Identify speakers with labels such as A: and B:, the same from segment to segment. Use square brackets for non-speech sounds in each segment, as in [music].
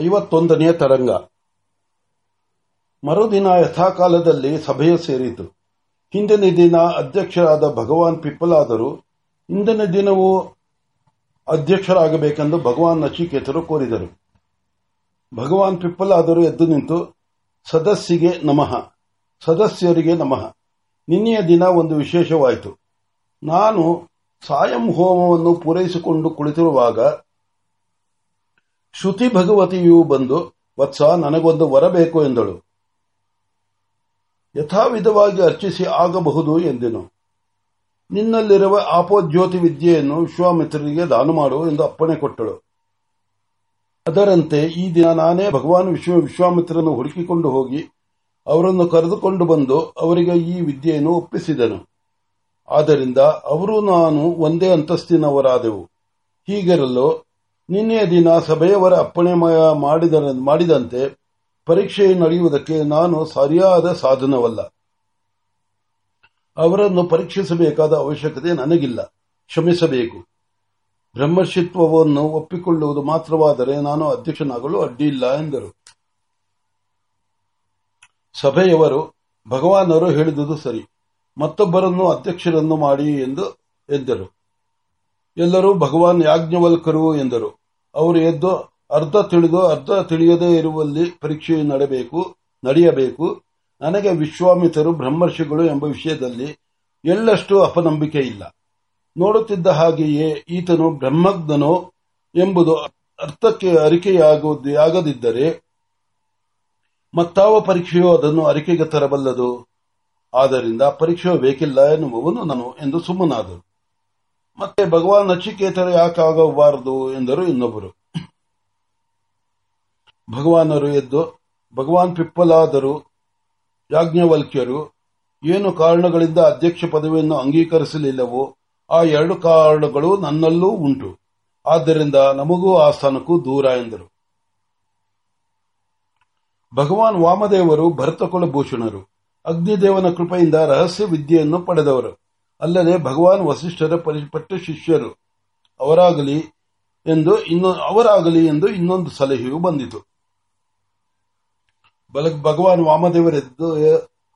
A: ಐವತ್ತೊಂದನೆಯ ತರಂಗ. ಮರುದಿನ ಯಥಾಕಾಲದಲ್ಲಿ ಸಭೆಯ ಸೇರಿತು. ಹಿಂದಿನ ದಿನ ಅಧ್ಯಕ್ಷರಾದ ಭಗವಾನ್ ಪಿಪ್ಪಲಾದರು. ಇಂದಿನ ದಿನವೂ ಅಧ್ಯಕ್ಷರಾಗಬೇಕೆಂದು ಭಗವಾನ್ ನಚಿಕೇತರು ಕೋರಿದರು. ಭಗವಾನ್ ಪಿಪ್ಪಲಾದರು ಎದ್ದು ನಿಂತು ಸದಸ್ಯಿಗೆ ನಮಃ, ಸದಸ್ಯರಿಗೆ ನಮಃ. ನಿನ್ನೆಯ ದಿನ ಒಂದು ವಿಶೇಷವಾಯಿತು. ನಾನು ಸಾಯಂ ಹೋಮವನ್ನು ಪೂರೈಸಿಕೊಂಡು ಕುಳಿತಿರುವಾಗ ಶ್ರುತಿ ಭಗವತಿಯು ಬಂದು, ವತ್ಸ, ನನಗೊಂದು ವರ ಬೇಕು ಎಂದಳು. ಯಥಾವಿಧವಾಗಿ ಅರ್ಚಿಸಿ ಆಗಬಹುದು ಎಂದೆನು. ನಿನ್ನಲ್ಲಿರುವ ಆಪೋಜ್ಯೋತಿ ವಿದ್ಯೆಯನ್ನು ವಿಶ್ವಾಮಿತ್ರರಿಗೆ ದಾನ ಮಾಡು ಎಂದು ಅಪ್ಪಣೆ ಕೊಟ್ಟಳು. ಅದರಂತೆ ಈ ದಿನ ನಾನೇ ಭಗವಾನ್ ವಿಶ್ವ ವಿಶ್ವಾಮಿತ್ರನ್ನು ಹುಡುಕಿಕೊಂಡು ಹೋಗಿ ಅವರನ್ನು ಕರೆದುಕೊಂಡು ಬಂದು ಅವರಿಗೆ ಈ ವಿದ್ಯೆಯನ್ನು ಒಪ್ಪಿಸಿದನು. ಆದ್ದರಿಂದ ಅವರು ನಾನು ಒಂದೇ ಅಂತಸ್ತಿನವರಾದೆವು. ಹೀಗಿರಲು ನಿನ್ನೆಯ ದಿನ ಸಭೆಯವರ ಅಪ್ಪಣೆ ಮಾಡಿದಂತೆ ಪರೀಕ್ಷೆ ನಡೆಯುವುದಕ್ಕೆ ನಾನು ಸರಿಯಾದ ಸಾಧನವಲ್ಲ. ಅವರನ್ನು ಪರೀಕ್ಷಿಸಬೇಕಾದ ಅವಶ್ಯಕತೆ ನನಗಿಲ್ಲ. ಕ್ಷಮಿಸಬೇಕು. ಬ್ರಹ್ಮಶಿತ್ವವನ್ನು ಒಪ್ಪಿಕೊಳ್ಳುವುದು ಮಾತ್ರವಾದರೆ ನಾನು ಅಧ್ಯಕ್ಷನಾಗಲು ಅಡ್ಡಿಯಿಲ್ಲ, ಎಂದರು. ಸಭೆಯವರು, ಭಗವಾನರು ಹೇಳಿದುದು ಸರಿ. ಮತ್ತೊಬ್ಬರನ್ನು ಅಧ್ಯಕ್ಷರನ್ನು ಮಾಡಿ ಎಂದು ಎಂದರು. ಎಲ್ಲರೂ ಭಗವಾನ್ ಯಾಜ್ಞವಲ್ಕರು ಎಂದರು. ಅವರು ಎದ್ದು ಅರ್ಧ ತಿಳಿದು ಅರ್ಧ ತಿಳಿಯದೇ ಇರುವಲ್ಲಿ ಪರೀಕ್ಷೆ ನಡೆಯಬೇಕು ನಡೆಯಬೇಕು. ನನಗೆ ವಿಶ್ವಾಮಿತರು ಬ್ರಹ್ಮರ್ಷಿಗಳು ಎಂಬ ವಿಷಯದಲ್ಲಿ ಎಳ್ಳಷ್ಟು ಅಪನಂಬಿಕೆ ಇಲ್ಲ. ನೋಡುತ್ತಿದ್ದ ಹಾಗೆಯೇ ಈತನು ಬ್ರಹ್ಮಜ್ಞನೋ ಎಂಬುದು ಅರ್ಥಕ್ಕೆ ಅರಿಕೆಯಾಗದಿದ್ದರೆ ಮತ್ತಾವ ಪರೀಕ್ಷೆಯೋ ಅದನ್ನು ಅರಿಕೆಗೆ ತರಬಲ್ಲದು. ಆದ್ದರಿಂದ ಪರೀಕ್ಷೆಯು ಬೇಕಿಲ್ಲ ಎನ್ನುವನು ನಾನು ಎಂದು ಸುಮ್ಮನಾದರು ಮತ್ತೆ ಭಗವಾನ್ ರಕ್ಷಿಕೇತರು ಯಾಕೆ ಆಗಬಾರದು ಎಂದರು ಇನ್ನೊಬ್ಬರು ಭಗವಾನರು ಎದ್ದು, ಭಗವಾನ್ ಪಿಪ್ಪಲಾದರು, ಯಾಜ್ಞವಲ್ಕ್ಯರು, ಏನು ಕಾರಣಗಳಿಂದ ಅಧ್ಯಕ್ಷ ಪದವಿಯನ್ನು ಅಂಗೀಕರಿಸಲಿಲ್ಲವೋ ಆ ಎರಡು ಕಾರಣಗಳು ನನ್ನಲ್ಲೂ ಉಂಟು. ಆದ್ದರಿಂದ ನಮಗೂ ಆ ಸ್ಥಾನಕ್ಕೂ ದೂರ ಎಂದರು. ಭಗವಾನ್ ವಾಮದೇವರು ಭರತಕುಲಭೂಷಣರು ಅಗ್ನಿದೇವನ ಕೃಪೆಯಿಂದ ರಹಸ್ಯ ವಿದ್ಯೆಯನ್ನು ಪಡೆದವರು. ಅಲ್ಲದೆ ಭಗವಾನ್ ವಸಿಷ್ಠರ ಪರಿಪಟ್ಟ ಶಿಷ್ಯರು ಅವರಾಗಲಿ ಎಂದು ಅವರಾಗಲಿ ಎಂದು ಇನ್ನೊಂದು ಸಲಹೆಯು ಬಂದಿತು. ಭಗವಾನ್ ವಾಮದೇವರೆದ್ದು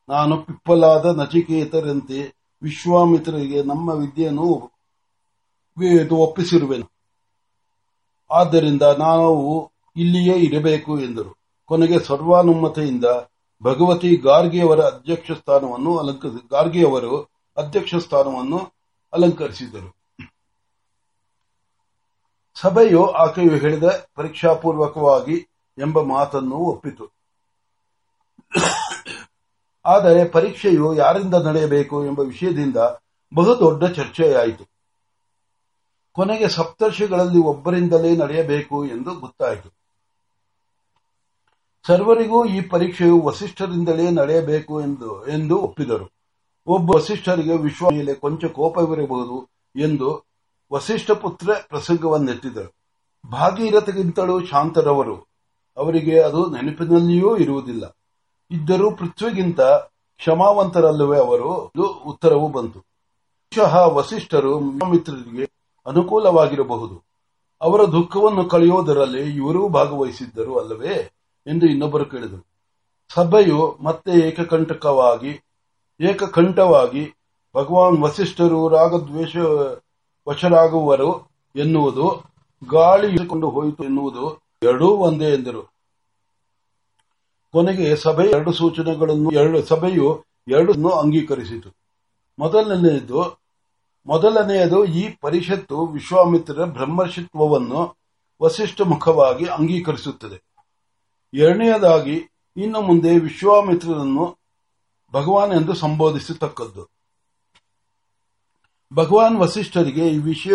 A: ನಾನು ಪಿಪ್ಪಲಾದ ನಚಿಕೇತರಂತೆ ವಿಶ್ವಾಮಿತ್ರರಿಗೆ ನಮ್ಮ ವಿದ್ಯೆಯನ್ನು ಒಪ್ಪಿಸಿರುವೆನು. ಆದ್ದರಿಂದ ನಾವು ಇಲ್ಲಿಯೇ ಇರಬೇಕು, ಎಂದರು. ಕೊನೆಗೆ ಸರ್ವಾನುಮತೆಯಿಂದ ಭಗವತಿ ಗಾರ್ಗಿಯವರ ಅಧ್ಯಕ್ಷ ಸ್ಥಾನವನ್ನು ಅಲಂಕರಿಸಿ, ಗಾರ್ಗಿಯವರು ಅಧ್ಯಕ್ಷ ಸ್ಥಾನವನ್ನು ಅಲಂಕರಿಸಿದರು. ಸಭೆಯು ಆಕೆಯು ಹೇಳಿದ ಪರೀಕ್ಷಾಪೂರ್ವಕವಾಗಿ ಎಂಬ ಮಾತನ್ನು ಒಪ್ಪಿತು. ಆದರೆ ಪರೀಕ್ಷೆಯು ಯಾರಿಂದ ನಡೆಯಬೇಕು ಎಂಬ ವಿಷಯದಿಂದ ಬಹುದೊಡ್ಡ ಚರ್ಚೆಯಾಯಿತು. ಕೊನೆಗೆ ಸಪ್ತರ್ಷಿಗಳಲ್ಲಿ ಒಬ್ಬರಿಂದಲೇ ನಡೆಯಬೇಕು ಎಂದು ಗೊತ್ತಾಯಿತು. ಸರ್ವರಿಗೂ ಈ ಪರೀಕ್ಷೆಯು ವಸಿಷ್ಠರಿಂದಲೇ ನಡೆಯಬೇಕು ಎಂದು ಎಂದು ಒಪ್ಪಿದರು. ಒಬ್ಬ ವಸಿಷ್ಠರಿಗೆ ವಿಶ್ವ ಮೇಲೆ ಕೊಂಚ ಕೋಪವಿರಬಹುದು ಎಂದು ವಸಿಷ್ಠ ಪುತ್ರ ಪ್ರಸಂಗವನ್ನೆತ್ತಿದರು. ಭಾಗೀರಥಗಿಂತಲೂ ಶಾಂತರವರು. ಅವರಿಗೆ ಅದು ನೆನಪಿನಲ್ಲಿಯೂ ಇರುವುದಿಲ್ಲ. ಇದ್ದರೂ ಪೃಥ್ವಿಗಿಂತ ಕ್ಷಮಾವಂತರಲ್ಲವೇ ಅವರು ಉತ್ತರವು ಬಂತು. ಬಹುಶಃ ವಸಿಷ್ಠರು ಮಿತ್ರರಿಗೆ ಅನುಕೂಲವಾಗಿರಬಹುದು. ಅವರ ದುಃಖವನ್ನು ಕಳೆಯುವುದರಲ್ಲಿ ಇವರೂ ಭಾಗವಹಿಸಿದ್ದರು ಅಲ್ಲವೇ ಎಂದು ಇನ್ನೊಬ್ಬರು ಕೇಳಿದರು. ಸಭೆಯು ಮತ್ತೆ ಏಕಕಂಟಕವಾಗಿ ಏಕಕಂಠವಾಗಿ ಭಗವಾನ್ ವಸಿಷ್ಠರು, ರಾಗದ್ವೇಷ ವಶರಾಗುವರು ಎನ್ನುವುದು ಗಾಳಿ ಇಳಿಕೊಂಡು ಹೋಯಿತು ಎನ್ನುವುದು ಎರಡೂ ಒಂದೇ ಎಂದರು. ಕೊನೆಗೆ ಸಭೆ ಎರಡು ಸೂಚನೆಗಳನ್ನು, ಎರಡು ಸಭೆಯು ಎರಡನ್ನು ಅಂಗೀಕರಿಸಿತು. ಮೊದಲನೆಯದು ಮೊದಲನೆಯದು ಈ ಪರಿಷತ್ತು ವಿಶ್ವಾಮಿತ್ರರ ಬ್ರಹ್ಮರ್ಷಿತ್ವವನ್ನು ವಸಿಷ್ಠ ಮುಖವಾಗಿ ಅಂಗೀಕರಿಸುತ್ತದೆ. ಎರಡನೆಯದಾಗಿ, ಇನ್ನು ಮುಂದೆ ವಿಶ್ವಾಮಿತ್ರರನ್ನು ಭಗವಾನ್ ಎಂದು ಸಂಬೋಧಿಸತಕ್ಕದ್ದು. ಭಗವಾನ್ ವಸಿಷ್ಠರಿಗೆ ಈ ವಿಷಯ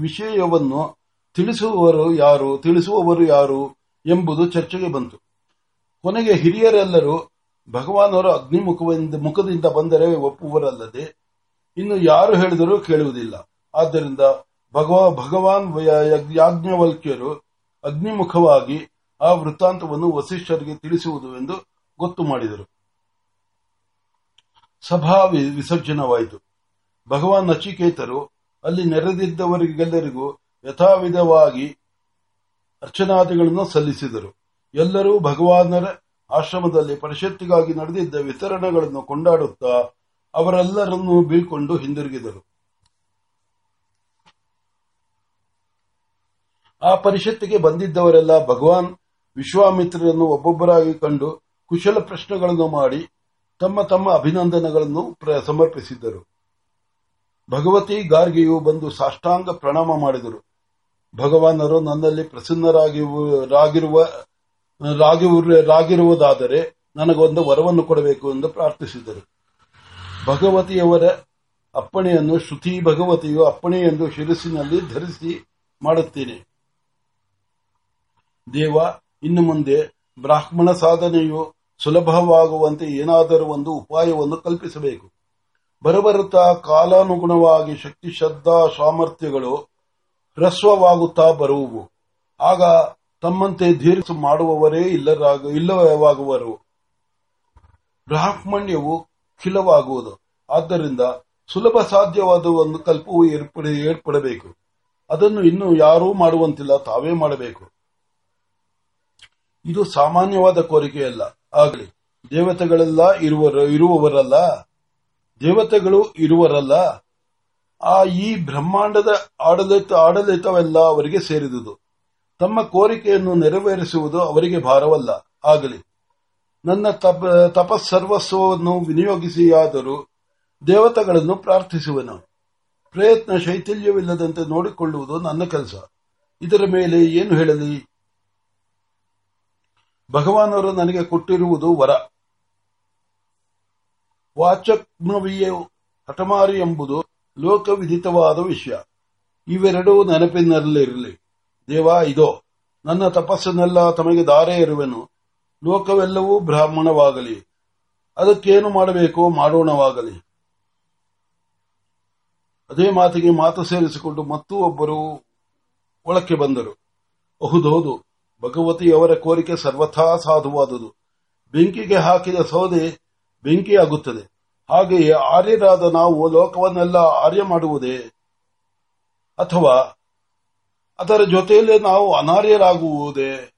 A: ವಿಷಯವನ್ನು ತಿಳಿಸುವವರು ಯಾರು ತಿಳಿಸುವವರು ಯಾರು ಎಂಬುದು ಚರ್ಚೆಗೆ ಬಂತು. ಕೊನೆಗೆ ಹಿರಿಯರೆಲ್ಲರೂ ಭಗವಾನವರು ಅಗ್ನಿಮುಖದಿಂದ ಮುಖದಿಂದ ಬಂದರೆ ಒಪ್ಪುವರಲ್ಲದೆ ಇನ್ನು ಯಾರು ಹೇಳಿದರೂ ಕೇಳುವುದಿಲ್ಲ. ಆದ್ದರಿಂದ ಭಗವಾನ್ ಯಾಜ್ಞವಲ್ಕ್ಯರು ಅಗ್ನಿಮುಖವಾಗಿ ಆ ವೃತ್ತಾಂತವನ್ನು ವಸಿಷ್ಠರಿಗೆ ತಿಳಿಸುವುದು ಎಂದು ಗೊತ್ತು ಮಾಡಿದರು. ಸಭಾ ವಿಸರ್ಜನವಾಯಿತು. ಭಗವಾನ್ ನಚಿಕೇತರು ಅಲ್ಲಿ ನೆರೆದಿದ್ದವರಿಗೆಲ್ಲರಿಗೂ ಯಥಾವಿಧವಾಗಿ ಅರ್ಚನಾದಿಗಳನ್ನು ಸಲ್ಲಿಸಿದರು. ಎಲ್ಲರೂ ಭಗವಾನರ ಆಶ್ರಮದಲ್ಲಿ ಪರಿಷತ್ತಿಗಾಗಿ ನಡೆದಿದ್ದ ವಿತರಣೆಗಳನ್ನು ಕೊಂಡಾಡುತ್ತಾ ಅವರೆಲ್ಲರನ್ನೂ ಬೀಳ್ಕೊಂಡು ಹಿಂದಿರುಗಿದರು. ಆ ಪರಿಷತ್ತಿಗೆ ಬಂದಿದ್ದವರೆಲ್ಲ ಭಗವಾನ್ ವಿಶ್ವಾಮಿತ್ರರನ್ನು ಒಬ್ಬೊಬ್ಬರಾಗಿ ಕಂಡು ಕುಶಲ ಪ್ರಶ್ನೆಗಳನ್ನು ಮಾಡಿ ತಮ್ಮ ತಮ್ಮ ಅಭಿನಂದನೆಗಳನ್ನು ಸಮರ್ಪಿಸಿದ್ದರು. ಭಗವತಿ ಗಾರ್ಗೆಯು ಬಂದು ಸಾಷ್ಟಾಂಗ ಪ್ರಣಾಮ ಮಾಡಿದರು. ಭಗವಾನರು ನನ್ನಲ್ಲಿ ಪ್ರಸನ್ನರಾಗಿರುವುದಾದರೆ ರಾಗಿರುವ ರಾಗಿರುವ- ರಾಗಿರುವುದಾದರೆ ನನಗೊಂದು ವರವನ್ನು ಕೊಡಬೇಕು ಎಂದು ಪ್ರಾರ್ಥಿಸಿದರು. ಭಗವತಿಯವರ ಅಪ್ಪಣೆಯನ್ನು ಶ್ರುತಿ ಭಗವತಿಯು ಅಪ್ಪಣೆ ಎಂದು ಶಿರಸ್ಸಿನಲ್ಲಿ ಧರಿಸಿ ಮಾಡುತ್ತೇನೆ. ದೇವ, ಇನ್ನು ಮುಂದೆ ಬ್ರಾಹ್ಮಣ ಸಾಧನೆಯು ಸುಲಭವಾಗುವಂತೆ ಏನಾದರೂ ಒಂದು ಉಪಾಯವನ್ನು ಕಲ್ಪಿಸಬೇಕು. ಬರಬರುತ್ತಾ ಕಾಲಾನುಗುಣವಾಗಿ ಶಕ್ತಿ, ಶ್ರದ್ಧಾ, ಸಾಮರ್ಥ್ಯಗಳು ಹ್ರಸ್ವವಾಗುತ್ತಾ ಬರುವವು ಆಗ ತಮ್ಮಂತೆ ದೀರ್ಘ ಮಾಡುವವರೇ ಇಲ್ಲರಾಗ, ಇಲ್ಲವಾಗುವರು. ಬ್ರಾಹ್ಮಣ್ಯವು ಖಿಲವಾಗುವುದು. ಆದ್ದರಿಂದ ಸುಲಭ ಸಾಧ್ಯವಾದ ಒಂದು ಕಲ್ಪವು ಏರ್ಪಡ, ಏರ್ಪಡಬೇಕು. ಅದನ್ನು ಇನ್ನು ಯಾರೂ ಮಾಡುವಂತಿಲ್ಲ, ತಾವೇ ಮಾಡಬೇಕು. ಇದು ಸಾಮಾನ್ಯವಾದ ಕೋರಿಕೆಯಲ್ಲ. ಆಗಲಿ. ದೇವತೆಗಳೆಲ್ಲ ಇರುವ ಇರುವವರಲ್ಲ? ದೇವತೆಗಳು ಇರುವರಲ್ಲ? ಆ ಈ ಬ್ರಹ್ಮಾಂಡದ ಆಡಳಿತ, ಆಡಳಿತವೆಲ್ಲ ಅವರಿಗೆ ಸೇರಿದುದು. ತಮ್ಮ ಕೋರಿಕೆಯನ್ನು ನೆರವೇರಿಸುವುದು ಅವರಿಗೆ ಭಾರವಲ್ಲ. ಆಗಲಿ. ನನ್ನ ತಪ, ತಪಸ್ಸರ್ವಸ್ವವನ್ನು ವಿನಿಯೋಗಿಸಿಯಾದರೂ ದೇವತೆಗಳನ್ನು ಪ್ರಾರ್ಥಿಸುವನು. ಪ್ರಯತ್ನ ಶೈಥಿಲ್ಯವಿಲ್ಲದಂತೆ ನೋಡಿಕೊಳ್ಳುವುದು ನನ್ನ ಕೆಲಸ. ಇದರ ಮೇಲೆ ಏನು ಹೇಳಲಿ? ಭಗವಾನರು ನನಗೆ ಕೊಟ್ಟಿರುವುದು ವರ. ವಾಚಕ್ನವಿಯ ಹಠಮಾರಿ ಎಂಬುದು ಲೋಕವಿಧಿತವಾದ ವಿಷಯ. ಇವೆರಡೂ ನೆನಪಿನಲ್ಲಿರಲಿ. ದೇವ ಇದೋ ನನ್ನ ತಪಸ್ಸನ್ನೆಲ್ಲ ತಮಗೆ ದಾರೆ ಇರುವೆನು. ಲೋಕವೆಲ್ಲವೂ ಬ್ರಾಹ್ಮಣವಾಗಲಿ. ಅದಕ್ಕೇನು ಮಾಡಬೇಕೋ? ಮಾಡೋಣವಾಗಲಿ. ಅದೇ ಮಾತಿಗೆ ಮಾತು ಸೇರಿಸಿಕೊಂಡು ಮತ್ತೂ ಒಬ್ಬರು ಒಳಕ್ಕೆ ಬಂದರು. ಹೌದೌದು ಭಗವತಿಯವರ ಕೋರಿಕೆ ಸರ್ವಥಾ ಸಾಧುವಾದುದು. ಬೆಂಕಿಗೆ ಹಾಕಿದ ಸೌದೆ ಬೆಂಕಿಯಾಗುತ್ತದೆ. ಹಾಗೆಯೇ ಆರ್ಯರಾದ ನಾವು ಲೋಕವನ್ನೆಲ್ಲ ಆರ್ಯ ಮಾಡುವುದೇ? ಅಥವಾ ಅದರ ಜೊತೆಯಲ್ಲೇ ನಾವು ಅನಾರ್ಯರಾಗುವುದೇ?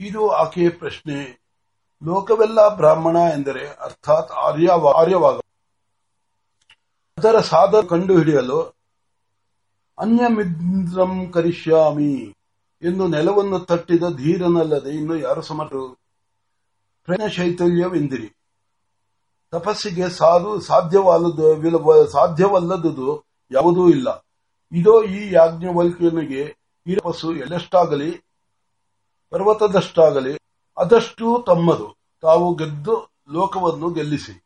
A: ಇದು ಆಕೆಯ ಪ್ರಶ್ನೆ. ಲೋಕವೆಲ್ಲ ಬ್ರಾಹ್ಮಣ ಎಂದರೆ ಅರ್ಥಾತ್ ಆರ್ಯ ಆರ್ಯವಾಗ ಅದರ ಸಾಧ ಕಂಡುಹಿಡಿಯಲು ಅನ್ಯಮಿದ್ರಂ ಕರಿಷ್ಯಾಮಿ. ಎಂದು ನೆಲವನ್ನು ತಟ್ಟಿದ ಧೀರನಲ್ಲದೆ ಇನ್ನು ಯಾರು ಸಮರ್ಥರು ಪ್ರಜ್ಞ ಶೈತಲ್ಯವೆಂದಿರಿ ತಪಸ್ಸಿಗೆ ಸಾಧು ಸಾಧ್ಯವಲ್ಲದು ವಿಲ- ಸಾಧ್ಯವಲ್ಲದುದು ಯಾವುದೂ ಇಲ್ಲ. ಇದೋ ಈ ಯಾಜ್ಞವಲ್ಕ್ಯನಿಗೆ ಈ ತಪಸ್ಸು ಎಲ್ಲಷ್ಟಾಗಲಿ ಪರ್ವತದಷ್ಟಾಗಲಿ, ಅದಷ್ಟು ತಮ್ಮದು. ತಾವು ಗೆದ್ದು ಲೋಕವನ್ನು ಗೆಲ್ಲಿಸಿ.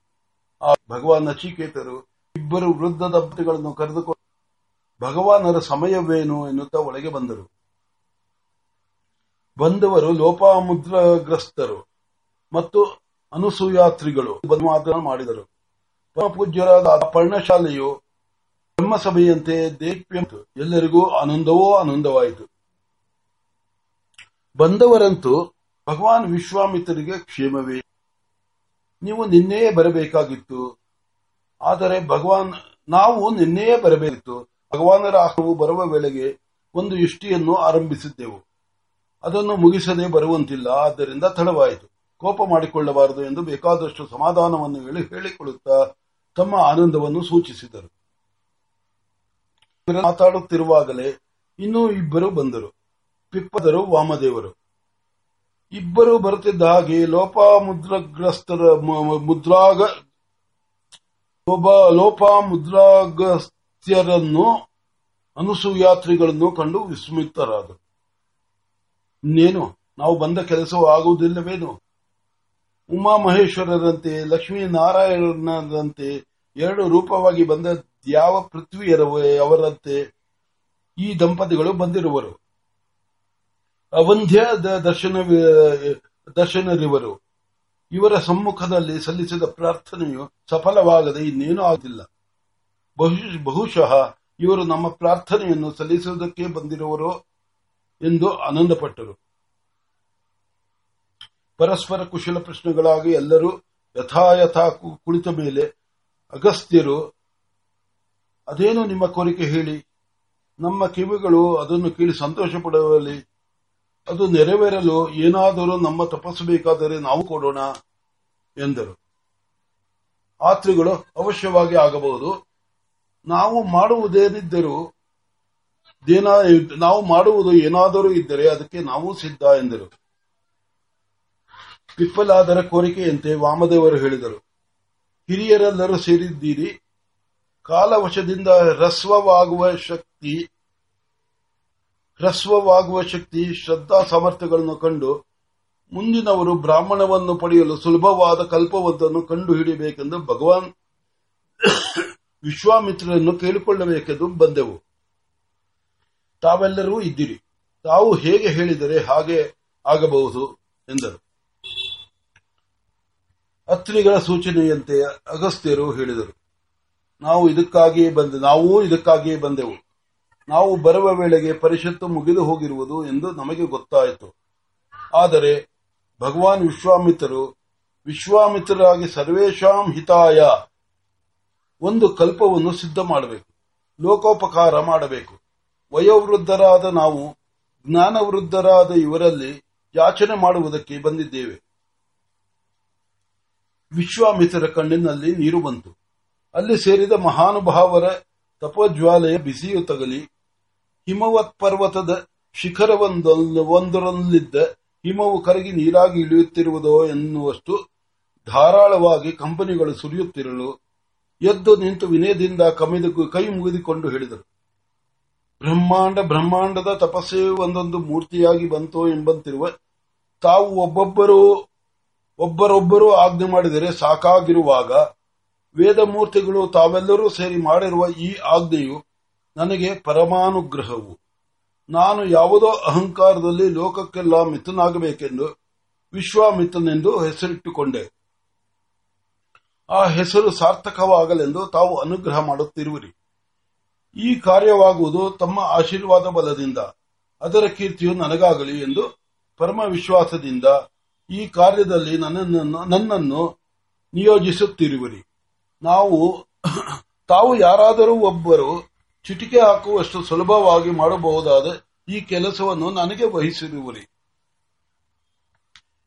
A: ಆ ಭಗವಾನ್ ನಚಿಕೇತರು ಇಬ್ಬರು ವೃದ್ಧ ದಂಪತಿಗಳನ್ನು ಕರೆದುಕೊಂಡು, ಭಗವಾನರ ಸಮಯವೇನು ಎನ್ನುತ್ತಾ ಒಳಗೆ ಬಂದರು. ಬಂದವರು ಲೋಪಾಮುದ್ರಗ್ರಸ್ತರು ಮತ್ತು ಅನುಸೂಯಾತ್ರಿಗಳು ಬಂದು ಮಾಡಿದರು. ಪೂಜ್ಯರಾದ ಪರ್ಣಶಾಲೆಯು ಬ್ರಹ್ಮಸಭೆಯಂತೆ ದೇಪ್ಯಂತು ಎಲ್ಲರಿಗೂ ಆನಂದವೋ ಆನಂದವಾಯಿತು. ಬಂದವರಂತೂ ಭಗವಾನ್ ವಿಶ್ವಾಮಿತ್ರರಿಗೆ ಕ್ಷೇಮವೇ? ನೀವು ನಿನ್ನೆಯೇ ಬರಬೇಕಾಗಿತ್ತು. ಆದರೆ ಭಗವಾನ್, ನಾವು ನಿನ್ನೆಯೇ ಬರಬೇಕಿತ್ತು. ಭಗವಾನರ ಆಶ್ರಮವು ಬರುವ ವೇಳೆಗೆ ಒಂದು ಇಷ್ಟಿಯನ್ನು ಆರಂಭಿಸಿದ್ದೆವು. ಅದನ್ನು ಮುಗಿಸದೆ ಬರುವಂತಿಲ್ಲ, ಆದ್ದರಿಂದ ತಡವಾಯಿತು. ಕೋಪ ಮಾಡಿಕೊಳ್ಳಬಾರದು ಎಂದು ಬೇಕಾದಷ್ಟು ಸಮಾಧಾನವನ್ನು ಹೇಳಿ ಹೇಳಿಕೊಳ್ಳುತ್ತಾ ತಮ್ಮ ಆನಂದವನ್ನು ಸೂಚಿಸಿದರು. ಮಾತಾಡುತ್ತಿರುವಾಗಲೇ ಇನ್ನೂ ಇಬ್ಬರು ಬಂದರು. ಪಿಪ್ಪದರು, ವಾಮದೇವರು. ಇಬ್ಬರು ಬರುತ್ತಿದ್ದ ಹಾಗೆ ಮ- ಮುದ್ರಾಗ ಲೋಪ- ಲೋಪಮುದ್ರಾಗಸ್ತ್ಯರನ್ನು ಅನುಸೂಯಾತ್ರಿಗಳನ್ನು ಕಂಡು ವಿಸ್ಮಿತರಾದರು. ಇನ್ನೇನು? ನಾವು ಬಂದ ಕೆಲಸವೂ ಆಗುವುದಿಲ್ಲವೇನು ಉಮಾಮಹೇಶ್ವರರಂತೆ ಲಕ್ಷ್ಮೀನಾರಾಯಣರಂತೆ ಎರಡು ರೂಪವಾಗಿ ಬಂದ ಯಾವ ಪೃಥ್ವಿಯರವರಂತೆ ಈ ದಂಪತಿಗಳು ಬಂದಿರುವರು. ಅವಂಧ್ಯ ದರ್ಶನ, ದರ್ಶನರಿವರು. ಇವರ ಸಮ್ಮುಖದಲ್ಲಿ ಸಲ್ಲಿಸಿದ ಪ್ರಾರ್ಥನೆಯು ಸಫಲವಾಗದೆ ಇನ್ನೇನೂ ಆಗಿಲ್ಲ ಬಹುಶಃ ಇವರು ನಮ್ಮ ಪ್ರಾರ್ಥನೆಯನ್ನು ಸಲ್ಲಿಸುವುದಕ್ಕೆ ಬಂದಿರುವರು ಎಂದು ಆನಂದಪಟ್ಟರು. ಪರಸ್ಪರ ಕುಶಲ ಪ್ರಶ್ನೆಗಳಾಗಿ ಎಲ್ಲರೂ ಯಥಾಯಥ ಕುಳಿತ ಮೇಲೆ ಅಗಸ್ತ್ಯರು, ಅದೇನು ನಿಮ್ಮ ಕೋರಿಕೆ ಹೇಳಿ? ನಮ್ಮ ಕಿವಿಗಳು ಅದನ್ನು ಕೇಳಿ ಸಂತೋಷ ಪಡುವಲ್ಲಿ ಅದು ನೆರವೇರಲು ಏನಾದರೂ ನಮ್ಮ ತಪಸ್ಸು ಬೇಕಾದರೆ ನಾವು ಕೊಡೋಣ, ಎಂದರು. ಆತ್ರಿಗಳು ಅವಶ್ಯವಾಗಿ ಆಗಬಹುದು. ನಾವು ಮಾಡುವುದೇನಿದ್ದರೂ ನಾವು ಮಾಡುವುದು ಏನಾದರೂ ಇದ್ದರೆ ಅದಕ್ಕೆ ನಾವು ಸಿದ್ಧ ಎಂದರು. ಪಿಪ್ಪಲಾದರ ಕೋರಿಕೆಯಂತೆ ವಾಮದೇವರು ಹೇಳಿದರು, ಹಿರಿಯರೆಲ್ಲರೂ ಸೇರಿದ್ದೀರಿ. ಕಾಲವಶದಿಂದ ಹ್ರಸ್ವವಾಗುವ ಶಕ್ತಿ ಹ್ರಸ್ವವಾಗುವ ಶಕ್ತಿ, ಶ್ರದ್ಧಾ ಸಾಮರ್ಥ್ಯಗಳನ್ನು ಕಂಡು ಮುಂದಿನವರು ಬ್ರಾಹ್ಮಣವನ್ನು ಪಡೆಯಲು ಸುಲಭವಾದ ಕಲ್ಪವೊಂದನ್ನು ಕಂಡು ಹಿಡಿಯಬೇಕೆಂದು ಭಗವಾನ್ [coughs] ವಿಶ್ವಾಮಿತ್ರರನ್ನು ಕೇಳಿಕೊಳ್ಳಬೇಕೆಂದು ಬಂದೆವು. ತಾವೆಲ್ಲರೂ ಇದ್ದೀರಿ. ತಾವು ಹೇಗೆ ಹೇಳಿದರೆ ಹಾಗೆ ಆಗಬಹುದು ಎಂದರು. ಅತ್ರಿಗಳ ಸೂಚನೆಯಂತೆ ಅಗಸ್ತ್ಯರು ಹೇಳಿದರು. ನಾವು ಇದಕ್ಕಾಗಿಯೇ ಬಂದ, ನಾವು ಇದಕ್ಕಾಗಿಯೇ ಬಂದೆವು. ನಾವು ಬರುವ ವೇಳೆಗೆ ಪರಿಷತ್ತು ಮುಗಿದು ಹೋಗಿರುವುದು ಎಂದು ನಮಗೆ ಗೊತ್ತಾಯಿತು. ಆದರೆ ಭಗವಾನ್ ವಿಶ್ವಾಮಿತ್ರರು, ವಿಶ್ವಾಮಿತ್ರರಾಗಿ ಸರ್ವೇಶಾಂ ಹಿತಾಯ, ಒಂದು ಕಲ್ಪವನ್ನು ಸಿದ್ಧ ಮಾಡಬೇಕು ಲೋಕೋಪಕಾರ ಮಾಡಬೇಕು. ವಯೋವೃದ್ಧರಾದ ನಾವು, ಜ್ಞಾನವೃದ್ಧರಾದ ಇವರಲ್ಲಿ ಯಾಚನೆ ಮಾಡುವುದಕ್ಕೆ ಬಂದಿದ್ದೇವೆ. ವಿಶ್ವಾಮಿತ್ರರ ಕಣ್ಣಿನಲ್ಲಿ ನೀರು ಬಂತು. ಅಲ್ಲಿ ಸೇರಿದ ಮಹಾನುಭಾವರ ತಪೋಜ್ವಾಲೆಯ ಬಿಸಿಯು ತಗಲಿ, ಹಿಮವತ್ ಪರ್ವತದ ಶಿಖರವೊಂದರಲ್ಲಿದ್ದ ಹಿಮವು ಕರಗಿ ನೀರಾಗಿ ಇಳಿಯುತ್ತಿರುವುದೋ ಎನ್ನುವಷ್ಟು ಧಾರಾಳವಾಗಿ ಕಂಪನಿಗಳು ಸುರಿಯುತ್ತಿರಲು ಎದ್ದು ನಿಂತು ವಿನಯದಿಂದ ಕಮಿದು ಕೈ ಮುಗಿದುಕೊಂಡು ಹೇಳಿದರು. ಬ್ರಹ್ಮಾಂಡ ಬ್ರಹ್ಮಾಂಡದ ತಪಸ್ಸೇ ಒಂದೊಂದು ಮೂರ್ತಿಯಾಗಿ ಬಂತೋ ಎಂಬಂತಿರುವ ತಾವು ಒಬ್ಬೊಬ್ಬರು ಒಬ್ಬರೊಬ್ಬರು ಆಜ್ಞೆ ಮಾಡಿದರೆ ಸಾಕಾಗಿರುವಾಗ ವೇದ ಮೂರ್ತಿಗಳು ತಾವೆಲ್ಲರೂ ಸೇರಿ ಮಾಡಿರುವ ಈ ಆಜ್ಞೆಯು ನನಗೆ ಪರಮಾನುಗ್ರಹವು. ನಾನು ಯಾವುದೋ ಅಹಂಕಾರದಲ್ಲಿ ಲೋಕಕ್ಕೆಲ್ಲ ಮಿತ್ರನಾಗಬೇಕೆಂದು ವಿಶ್ವಾಮಿತ್ರನೆಂದು ಹೆಸರಿಟ್ಟುಕೊಂಡೆ. ಆ ಹೆಸರು ಸಾರ್ಥಕವಾಗಲೆಂದು ತಾವು ಅನುಗ್ರಹ ಮಾಡುತ್ತಿರುವಿರಿ. ಈ ಕಾರ್ಯವಾಗುವುದು ತಮ್ಮ ಆಶೀರ್ವಾದ ಬಲದಿಂದ. ಅದರ ಕೀರ್ತಿಯು ನನಗಾಗಲಿ ಎಂದು ಪರಮ ವಿಶ್ವಾಸದಿಂದ ಈ ಕಾರ್ಯದಲ್ಲಿ ನನ್ನನ್ನು ನಿಯೋಜಿಸುತ್ತಿರುವಿರಿ. ನಾವು ತಾವು ಯಾರಾದರೂ ಒಬ್ಬರು ಚಿಟಿಕೆ ಹಾಕುವಷ್ಟು ಸುಲಭವಾಗಿ ಮಾಡಬಹುದಾದ ಈ ಕೆಲಸವನ್ನು ನನಗೆ ವಹಿಸಿರುವಿರಿ.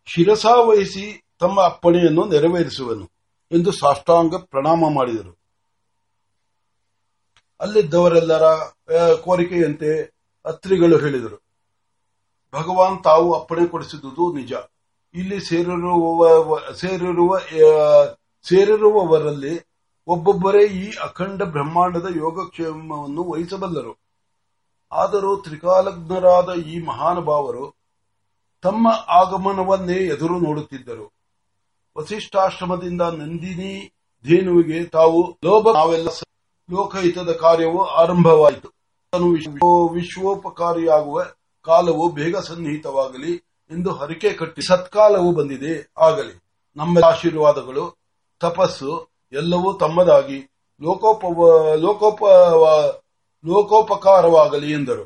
A: ಶಿರಸಾ ವಹಿಸಿ ತಮ್ಮ ಅಪ್ಪಣೆಯನ್ನು ನೆರವೇರಿಸುವನು ಎಂದು ಸಾಷ್ಟಾಂಗ ಪ್ರಣಾಮ ಮಾಡಿದರು. ಅಲ್ಲಿದ್ದವರೆಲ್ಲರ ಕೋರಿಕೆಯಂತೆ ಅತ್ರಿಗಳು ಹೇಳಿದರು. ಭಗವಾನ್ ತಾವು ಅಪ್ಪಣೆ ಕೊಡಿಸಿದುದು ನಿಜ. ಇಲ್ಲಿ ಸೇರಿರುವ ಸೇರಿರುವ ಸೇರಿರುವವರಲ್ಲಿ ಒಬ್ಬೊಬ್ಬರೇ ಈ ಅಖಂಡ ಬ್ರಹ್ಮಾಂಡದ ಯೋಗಕ್ಷೇಮವನ್ನು ವಹಿಸಬಲ್ಲರು. ಆದರೂ ತ್ರಿಕಾಲಜ್ಞರಾದ ಈ ಮಹಾನುಭಾವರು ತಮ್ಮ ಆಗಮನವನ್ನೇ ಎದುರು ನೋಡುತ್ತಿದ್ದರು. ವಸಿಷ್ಠಾಶ್ರಮದಿಂದ ನಂದಿನಿ ಧೇನುವಿಗೆ ತಾವು ಲೋಭ ನಾವೆಲ್ಲ ಲೋಕಹಿತದ ಕಾರ್ಯವು ಆರಂಭವಾಯಿತು. ವಿಶ್ವೋಪಕಾರಿಯಾಗುವ ಕಾಲವು ಬೇಗ ಸನ್ನಿಹಿತವಾಗಲಿ ಎಂದು ಹರಿಕೆ ಕಟ್ಟಿ ಸತ್ಕಾಲವು ಬಂದಿದೆ, ಆಗಲಿ. ನಮ್ಮ ಆಶೀರ್ವಾದಗಳು, ತಪಸ್ಸು ಎಲ್ಲವೂ ತಮ್ಮದಾಗಿ ಲೋಕೋಪ ಲೋಕೋಪ ಲೋಕೋಪಕಾರವಾಗಲಿ ಎಂದರು.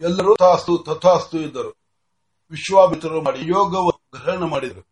A: ಎಲ್ಲರೂ ತಥಾಸ್ತು ತಥಾಸ್ತು ಎಂದರು ವಿಶ್ವಾಮಿತ್ರರು ಮಾಡಿ ಯೋಗವನ್ನು ಗ್ರಹಣ ಮಾಡಿದರು.